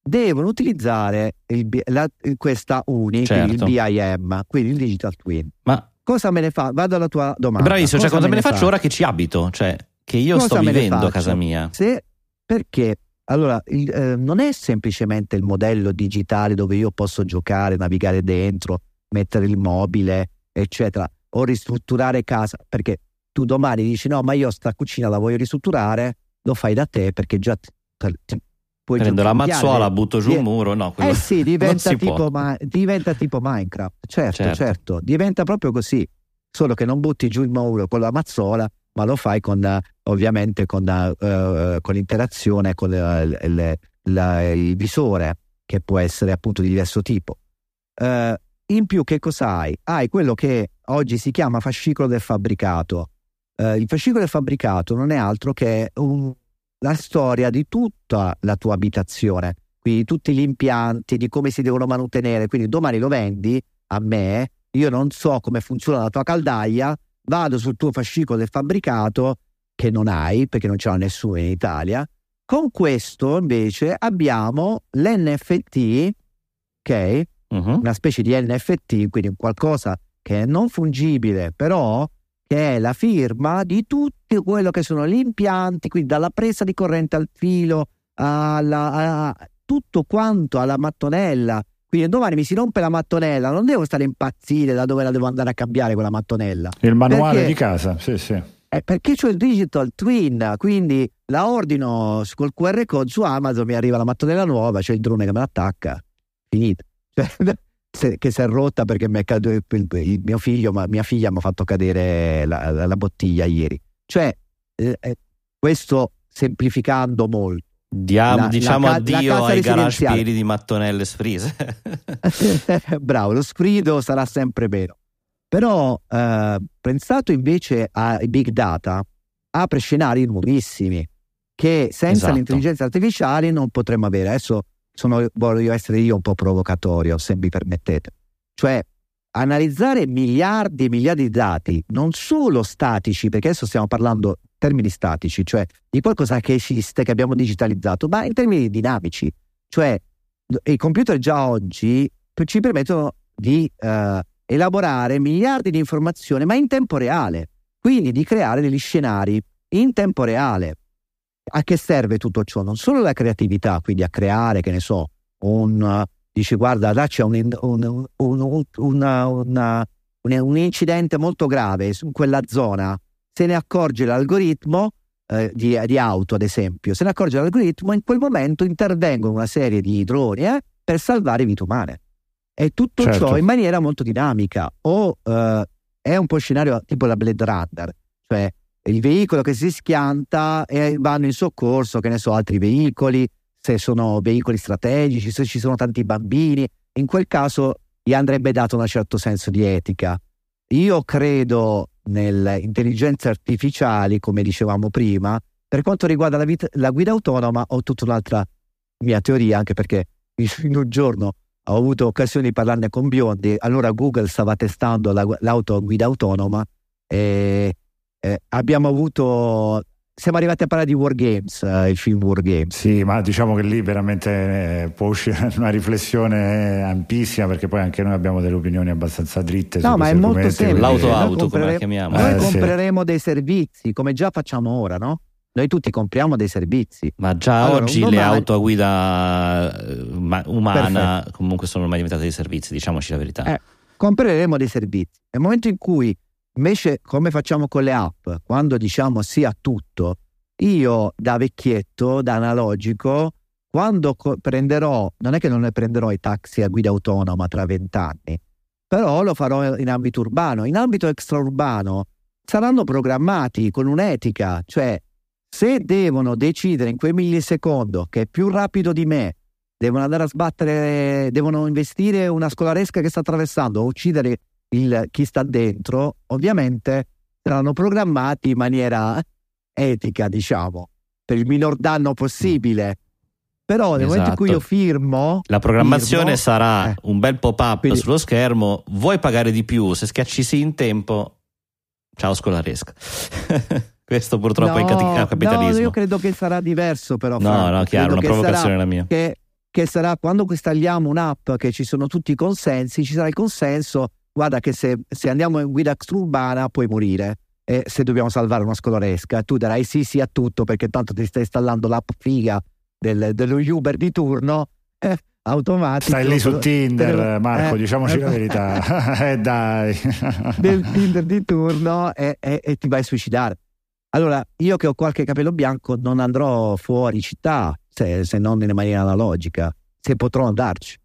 devono utilizzare il, la, questa UNI, certo. il BIM, quindi il Digital Twin. Ma cosa me ne fa? Vado alla tua domanda. Bravissimo, cosa cioè cosa me ne, faccio fa? ora che ci abito? Cioè, che io cosa sto vivendo a casa mia. Se, perché allora, il, eh, non è semplicemente il modello digitale dove io posso giocare, navigare dentro, mettere il mobile, eccetera, o ristrutturare casa, perché tu domani dici no, ma io sta cucina la voglio ristrutturare, lo fai da te perché già ti, ti, puoi Prendo la mazzuola, butto giù un muro, no? Eh sì, diventa tipo, ma, diventa tipo Minecraft, certo, certo, certo, diventa proprio così, solo che non butti giù il muro con la mazzola, ma lo fai con, ovviamente con, uh, con l'interazione con le, le, le, il visore, che può essere appunto di diverso tipo. Uh, in più che cosa hai? Hai quello che oggi si chiama fascicolo del fabbricato, eh, il fascicolo del fabbricato non è altro che un, la storia di tutta la tua abitazione, quindi tutti gli impianti, di come si devono mantenere. Quindi domani lo vendi a me, io non so come funziona la tua caldaia, vado sul tuo fascicolo del fabbricato che non hai perché non ce l'ha nessuno in Italia. Con questo invece abbiamo l'NFT, ok? Uh-huh. Una specie di NFT, quindi qualcosa che è non fungibile, però che è la firma di tutti quello che sono gli impianti, quindi dalla presa di corrente al filo alla, a tutto quanto alla mattonella, Quindi domani mi si rompe la mattonella, non devo stare impazzire da dove la devo andare a cambiare quella mattonella. Il manuale perché, di casa, sì, sì. È perché c'ho il digital twin, quindi la ordino col QR code su Amazon, mi arriva la mattonella nuova, c'è il drone che me l'attacca. Finito. Cioè, che si è rotta perché mi è caduto il, mio figlio, ma mia figlia mi ha fatto cadere la, la, la bottiglia ieri. Cioè, eh, eh questo semplificando molto. Diamo, la, diciamo la, addio ai garage pieni di mattonelle sfrise. Bravo, lo sfrido sarà sempre meno. Però eh, pensato invece ai big data, apre scenari nuovissimi che senza esatto. l'intelligenza artificiale non potremmo avere. Adesso sono, voglio essere io un po' provocatorio, se mi permettete. Cioè, analizzare miliardi e miliardi di dati, non solo statici, perché adesso stiamo parlando in termini statici, cioè di qualcosa che esiste, che abbiamo digitalizzato, ma in termini dinamici. Cioè, i computer già oggi ci permettono di uh, elaborare miliardi di informazioni, ma in tempo reale. Quindi di creare degli scenari in tempo reale. A che serve tutto ciò? Non solo la creatività, quindi a creare, che ne so, un, dici guarda là c'è un, un, un, una, una, un, incidente molto grave in quella zona, se ne accorge l'algoritmo eh, di, di, auto ad esempio, se ne accorge l'algoritmo in quel momento intervengono una serie di droni eh, per salvare vite umane. E tutto certo. ciò in maniera molto dinamica o eh, è un po' scenario tipo la Blade Runner, cioè il veicolo che si schianta e vanno in soccorso, che ne so, altri veicoli, se sono veicoli strategici, se ci sono tanti bambini, in quel caso gli andrebbe dato un certo senso di etica. Io credo nelle intelligenze artificiali, come dicevamo prima, per quanto riguarda la, vita, la guida autonoma ho tutta un'altra mia teoria, anche perché in un giorno ho avuto occasione di parlarne con Biondi, allora Google stava testando la, l'auto guida autonoma e eh, abbiamo avuto siamo arrivati a parlare di War Games, eh, il film War Games. Sì, ma diciamo che lì veramente eh, può uscire una riflessione ampissima perché poi anche noi abbiamo delle opinioni abbastanza dritte. No, ma è molto semplice. L'auto-auto, come la chiamiamo. Noi eh, compreremo sì. dei servizi, come già facciamo ora, no? Noi tutti compriamo dei servizi. Ma già allora, oggi domani... le auto a guida eh, umana Perfetto. comunque sono ormai diventate dei servizi, diciamoci la verità. Eh, compreremo dei servizi. Nel momento in cui Invece, come facciamo con le app? Quando diciamo sì a tutto, io da vecchietto, da analogico, quando co- prenderò, non è che non ne prenderò i taxi a guida autonoma tra vent'anni, però lo farò in ambito urbano. In ambito extraurbano saranno programmati con un'etica, cioè se devono decidere in quel millisecondo che è più rapido di me, devono andare a sbattere, devono investire una scolaresca che sta attraversando o uccidere il, chi sta dentro, ovviamente saranno programmati in maniera etica, diciamo, per il minor danno possibile. Però nel esatto. momento in cui io esatto. firmo... La programmazione firmo, sarà eh, un bel pop-up quindi, sullo schermo, vuoi pagare di più, se schiacci sì in tempo, ciao scolaresca. Questo purtroppo no, è il capitalismo. No, io credo che sarà diverso però. No, Franco. no, chiaro, una provocazione la mia. Che, che sarà quando installiamo un'app che ci sono tutti i consensi, ci sarà il consenso guarda che se, se andiamo in guida extraurbana puoi morire. E se dobbiamo salvare una scolaresca, tu darai sì sì a tutto perché tanto ti stai installando l'app figa del, dello Uber di turno. Eh, automatico. Stai lì su Tinder, Marco, eh, diciamoci eh, la verità. eh dai. del Tinder di turno e, e, e, ti vai a suicidare. Allora, io che ho qualche capello bianco non andrò fuori città, se, se non in maniera analogica, se potrò andarci.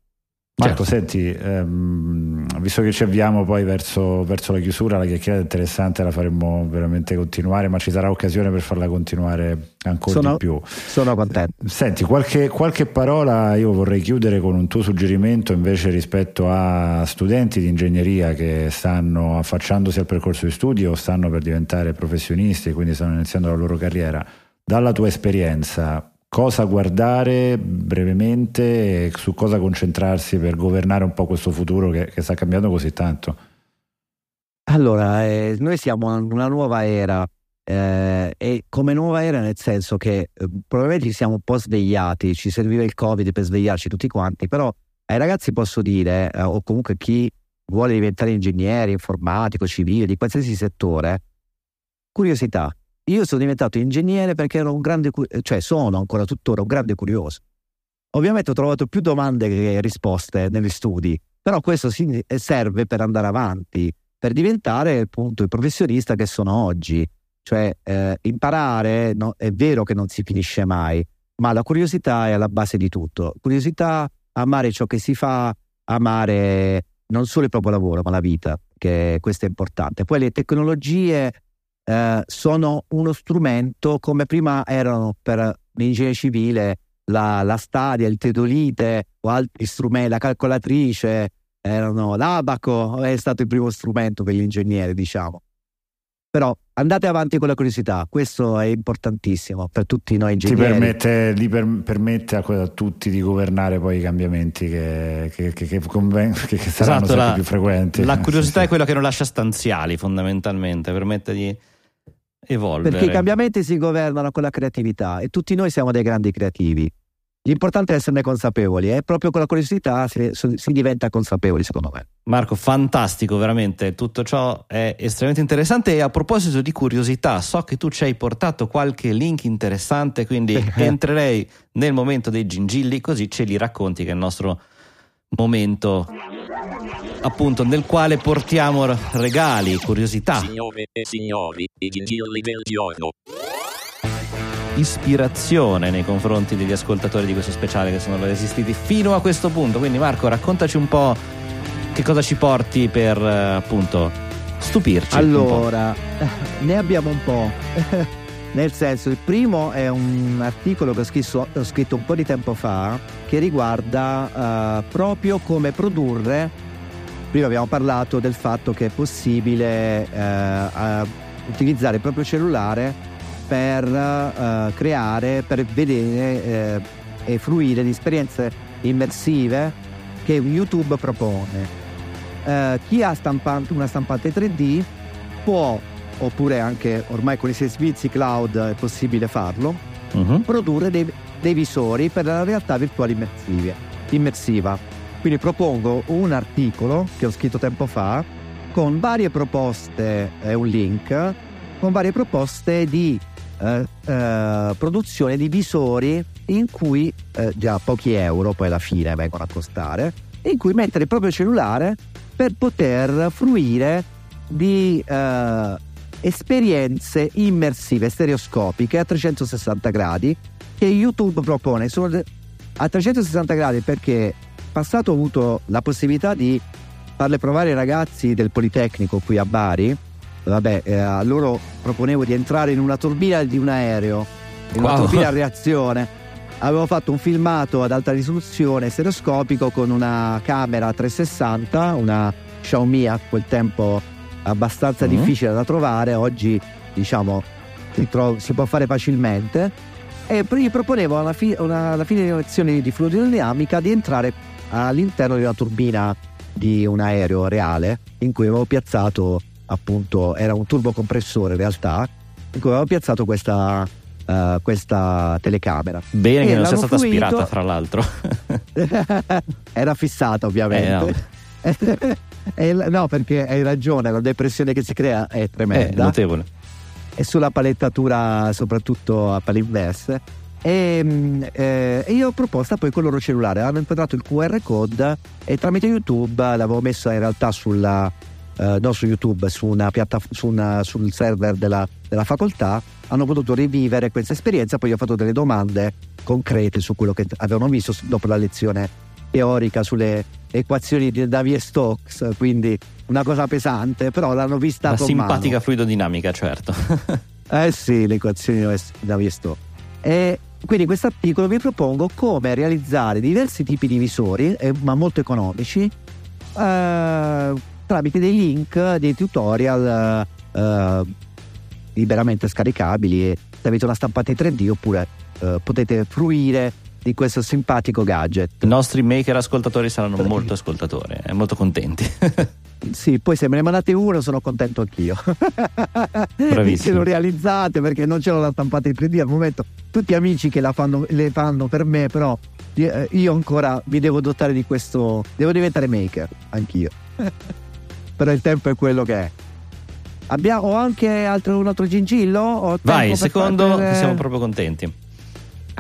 Marco, certo. senti, ehm, visto che ci avviamo poi verso, verso, la chiusura, la chiacchierata è interessante, la faremmo veramente continuare, ma ci sarà occasione per farla continuare ancora sono, di più. Sono contento. Senti, qualche, qualche, parola io vorrei chiudere con un tuo suggerimento invece rispetto a studenti di ingegneria che stanno affacciandosi al percorso di studio o stanno per diventare professionisti e quindi stanno iniziando la loro carriera. Dalla tua esperienza, cosa guardare brevemente e su cosa concentrarsi per governare un po' questo futuro che, che sta cambiando così tanto? Allora, eh, noi siamo in una nuova era eh, e come nuova era nel senso che eh, probabilmente ci siamo un po' svegliati, ci serviva il Covid per svegliarci tutti quanti, però ai ragazzi posso dire, eh, o comunque chi vuole diventare ingegnere, informatico, civile, di qualsiasi settore, curiosità, io sono diventato ingegnere perché ero un grande, cioè sono ancora tuttora un grande curioso. Ovviamente ho trovato più domande che risposte negli studi, però questo serve per andare avanti, per diventare appunto il professionista che sono oggi. Cioè eh, imparare no, è vero che non si finisce mai, ma la curiosità è alla base di tutto. Curiosità, amare ciò che si fa, amare non solo il proprio lavoro, ma la vita, che questo è importante. Poi le tecnologie eh, sono uno strumento come prima erano per l'ingegneria civile la, la stadia, il teodolite o altri strumenti, la calcolatrice, erano l'abaco, è stato il primo strumento per gli ingegneri, diciamo. Però andate avanti con la curiosità, questo è importantissimo per tutti noi ingegneri. Ti permette, ti per, permette a, a, tutti di governare poi i cambiamenti che, che, che, che, conven- che saranno esatto, la, più frequenti. La curiosità sì, è quello che non lascia stanziali fondamentalmente, permette di evolvere. Perché i cambiamenti si governano con la creatività e tutti noi siamo dei grandi creativi. L'importante è esserne consapevoli e proprio con la curiosità si, si, diventa consapevoli, secondo me. Marco, fantastico, veramente. Tutto ciò è estremamente interessante. E a proposito di curiosità, so che tu ci hai portato qualche link interessante, quindi entrerei nel momento dei gingilli, così ce li racconti, che il nostro momento appunto nel quale portiamo regali, curiosità. Signore e signori, i gingilli del giorno ispirazione nei confronti degli ascoltatori di questo speciale che sono resistiti fino a questo punto. Quindi Marco, raccontaci un po' che cosa ci porti per eh, appunto stupirci. Allora, ne abbiamo un po'. Nel senso, il primo è un articolo che ho scritto, ho scritto un po' di tempo fa che riguarda uh, proprio come produrre. Prima abbiamo parlato del fatto che è possibile uh, utilizzare il proprio cellulare per uh, creare, per vedere uh, e fruire di esperienze immersive che YouTube propone. Uh, chi ha stampante, una stampante 3D può, oppure anche ormai con i servizi cloud è possibile farlo, uh-huh. produrre dei, dei, visori per la realtà virtuale immersiva. Quindi propongo un articolo che ho scritto tempo fa con varie proposte e un link con varie proposte di eh, eh, produzione di visori in cui eh, già pochi euro poi alla fine vengono a costare in cui mettere il proprio cellulare per poter fruire di eh, esperienze immersive stereoscopiche a 360 gradi che YouTube propone. Sono a 360 gradi perché passato ho avuto la possibilità di farle provare ai ragazzi del Politecnico qui a Bari. Vabbè, eh, a loro proponevo di entrare in una turbina di un aereo, in una turbina a reazione. Avevo fatto un filmato ad alta risoluzione stereoscopico con una camera 360, una Xiaomi a quel tempo abbastanza mm-hmm. difficile da trovare, oggi diciamo si, tro- si può fare facilmente. E gli proponevo alla, fi- una, alla fine delle lezioni di fluidodinamica di entrare all'interno di una turbina di un aereo reale in cui avevo piazzato appunto era un turbocompressore in realtà in cui avevo piazzato questa, uh, questa telecamera. Bene e che non sia stata fruito... aspirata fra l'altro. era fissata ovviamente. Eh, no. no. perché hai ragione, la depressione che si crea è tremenda. È notevole. E sulla palettatura soprattutto a palinverse. E, mm, eh, e, io ho proposto poi con il loro cellulare hanno inquadrato il QR code e tramite YouTube l'avevo messa in realtà sulla, eh, non su YouTube, su una piatta, su una, sul server della, della, facoltà, hanno potuto rivivere questa esperienza. Poi ho fatto delle domande concrete su quello che avevano visto dopo la lezione teorica sulle equazioni di Navier-Stokes, quindi una cosa pesante, però l'hanno vista la con simpatica mano. fluidodinamica, certo. eh sì, le equazioni di Navier-Stokes. E quindi in questo articolo vi propongo come realizzare diversi tipi di visori, eh, ma molto economici, eh, tramite dei link, dei tutorial eh, liberamente scaricabili e se avete una stampata in 3D oppure eh, potete fruire di questo simpatico gadget. I nostri maker ascoltatori saranno molto ascoltatori eh, molto contenti. sì, poi se me ne mandate uno sono contento anch'io. Bravissimo. se lo realizzate perché non ce l'ho la stampata in 3D al momento. Tutti amici che la fanno, le fanno per me, però eh, io ancora mi devo dotare di questo, devo diventare maker anch'io però il tempo è quello che è. Abbiamo anche altro, un altro gingillo? Vai, secondo, fare... siamo proprio contenti.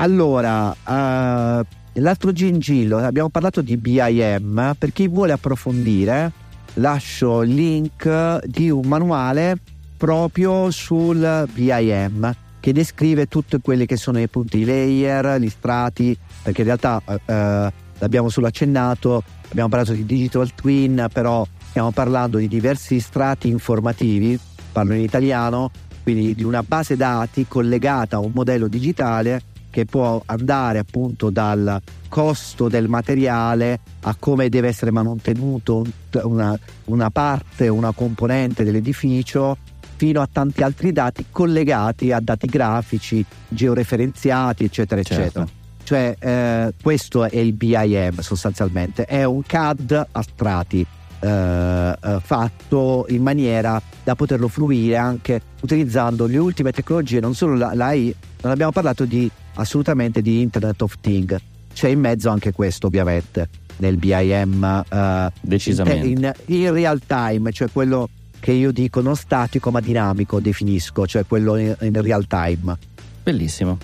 Allora, uh, l'altro gingillo, abbiamo parlato di BIM, per chi vuole approfondire lascio il link di un manuale proprio sul BIM che descrive tutti quelli che sono i punti layer, gli strati, perché in realtà eh, eh, l'abbiamo solo accennato, abbiamo parlato di digital twin, però stiamo parlando di diversi strati informativi, parlo in italiano, quindi di una base dati collegata a un modello digitale che può andare appunto dal costo del materiale a come deve essere mantenuto una, una parte, una componente dell'edificio fino a tanti altri dati collegati a dati grafici, georeferenziati, eccetera, certo. eccetera. Cioè, eh, questo è il BIM sostanzialmente, è un CAD a strati. Eh, eh, fatto in maniera da poterlo fruire anche utilizzando le ultime tecnologie, non solo l'AI, non abbiamo parlato di, assolutamente di Internet of Things, c'è in mezzo anche questo ovviamente nel BIM eh, decisamente in, in, real time, cioè quello che io dico non statico ma dinamico definisco, cioè quello in, in real time. Bellissimo.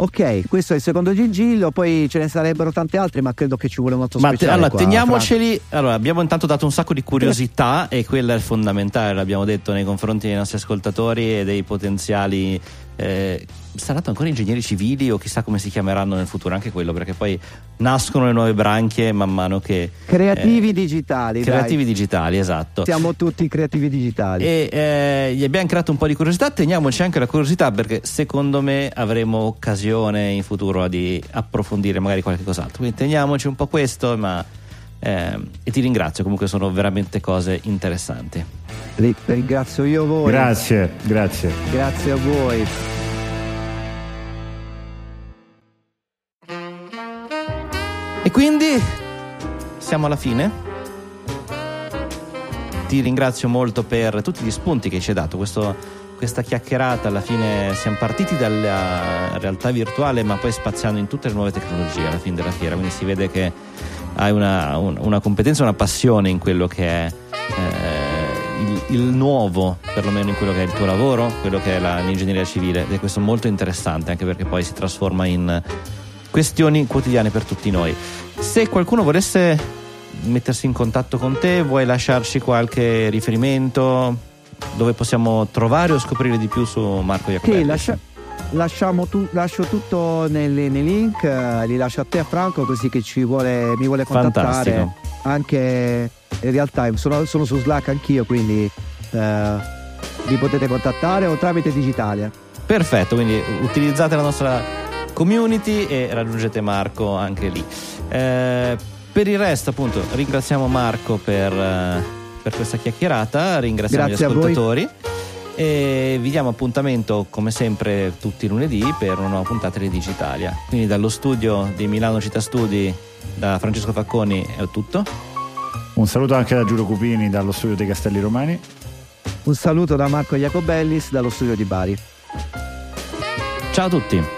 Ok, questo è il secondo gingillo, poi ce ne sarebbero tante altre, ma credo che ci vuole un altro ma speciale. Te, allora, qua, teniamoceli. Allora, abbiamo intanto dato un sacco di curiosità e quella è fondamentale, l'abbiamo detto nei confronti dei nostri ascoltatori e dei potenziali eh, saranno ancora ingegneri civili o chissà come si chiameranno nel futuro, anche quello, perché poi nascono le nuove branche man mano che... Creativi eh, digitali. Creativi dai. digitali, esatto. Siamo tutti creativi digitali. E eh, gli abbiamo creato un po' di curiosità, teniamoci anche la curiosità perché secondo me avremo occasione in futuro di approfondire magari qualche cos'altro. Quindi teniamoci un po' questo, ma... Eh, e ti ringrazio, comunque sono veramente cose interessanti. Ringrazio io voi. Grazie, grazie. Grazie a voi. E quindi siamo alla fine. Ti ringrazio molto per tutti gli spunti che ci hai dato. Questo, questa chiacchierata alla fine siamo partiti dalla realtà virtuale, ma poi spaziando in tutte le nuove tecnologie alla fine della fiera. Quindi si vede che hai una, una competenza, una passione in quello che è. Eh, il, il, nuovo, perlomeno in quello che è il tuo lavoro, quello che è la, l'ingegneria civile, ed è questo molto interessante anche perché poi si trasforma in questioni quotidiane per tutti noi. Se qualcuno volesse mettersi in contatto con te, vuoi lasciarci qualche riferimento dove possiamo trovare o scoprire di più su Marco Jacobelli? Sì, lascia, tu, lascio tutto nei, nei link, eh, li lascio a te a Franco così che ci vuole, mi vuole contattare. Fantastico. Anche in real time, sono, sono su Slack anch'io, quindi eh, vi potete contattare o tramite digitale. Perfetto, quindi utilizzate la nostra community e raggiungete Marco anche lì. Eh, per il resto, appunto, ringraziamo Marco per, eh, per questa chiacchierata, ringraziamo Grazie gli ascoltatori. E vi diamo appuntamento come sempre tutti i lunedì per una nuova puntata di Digitalia. Quindi dallo studio di Milano Città Studi da Francesco Facconi è tutto. Un saluto anche da Giuro Cupini dallo studio dei Castelli Romani. Un saluto da Marco Jacobellis dallo studio di Bari. Ciao a tutti.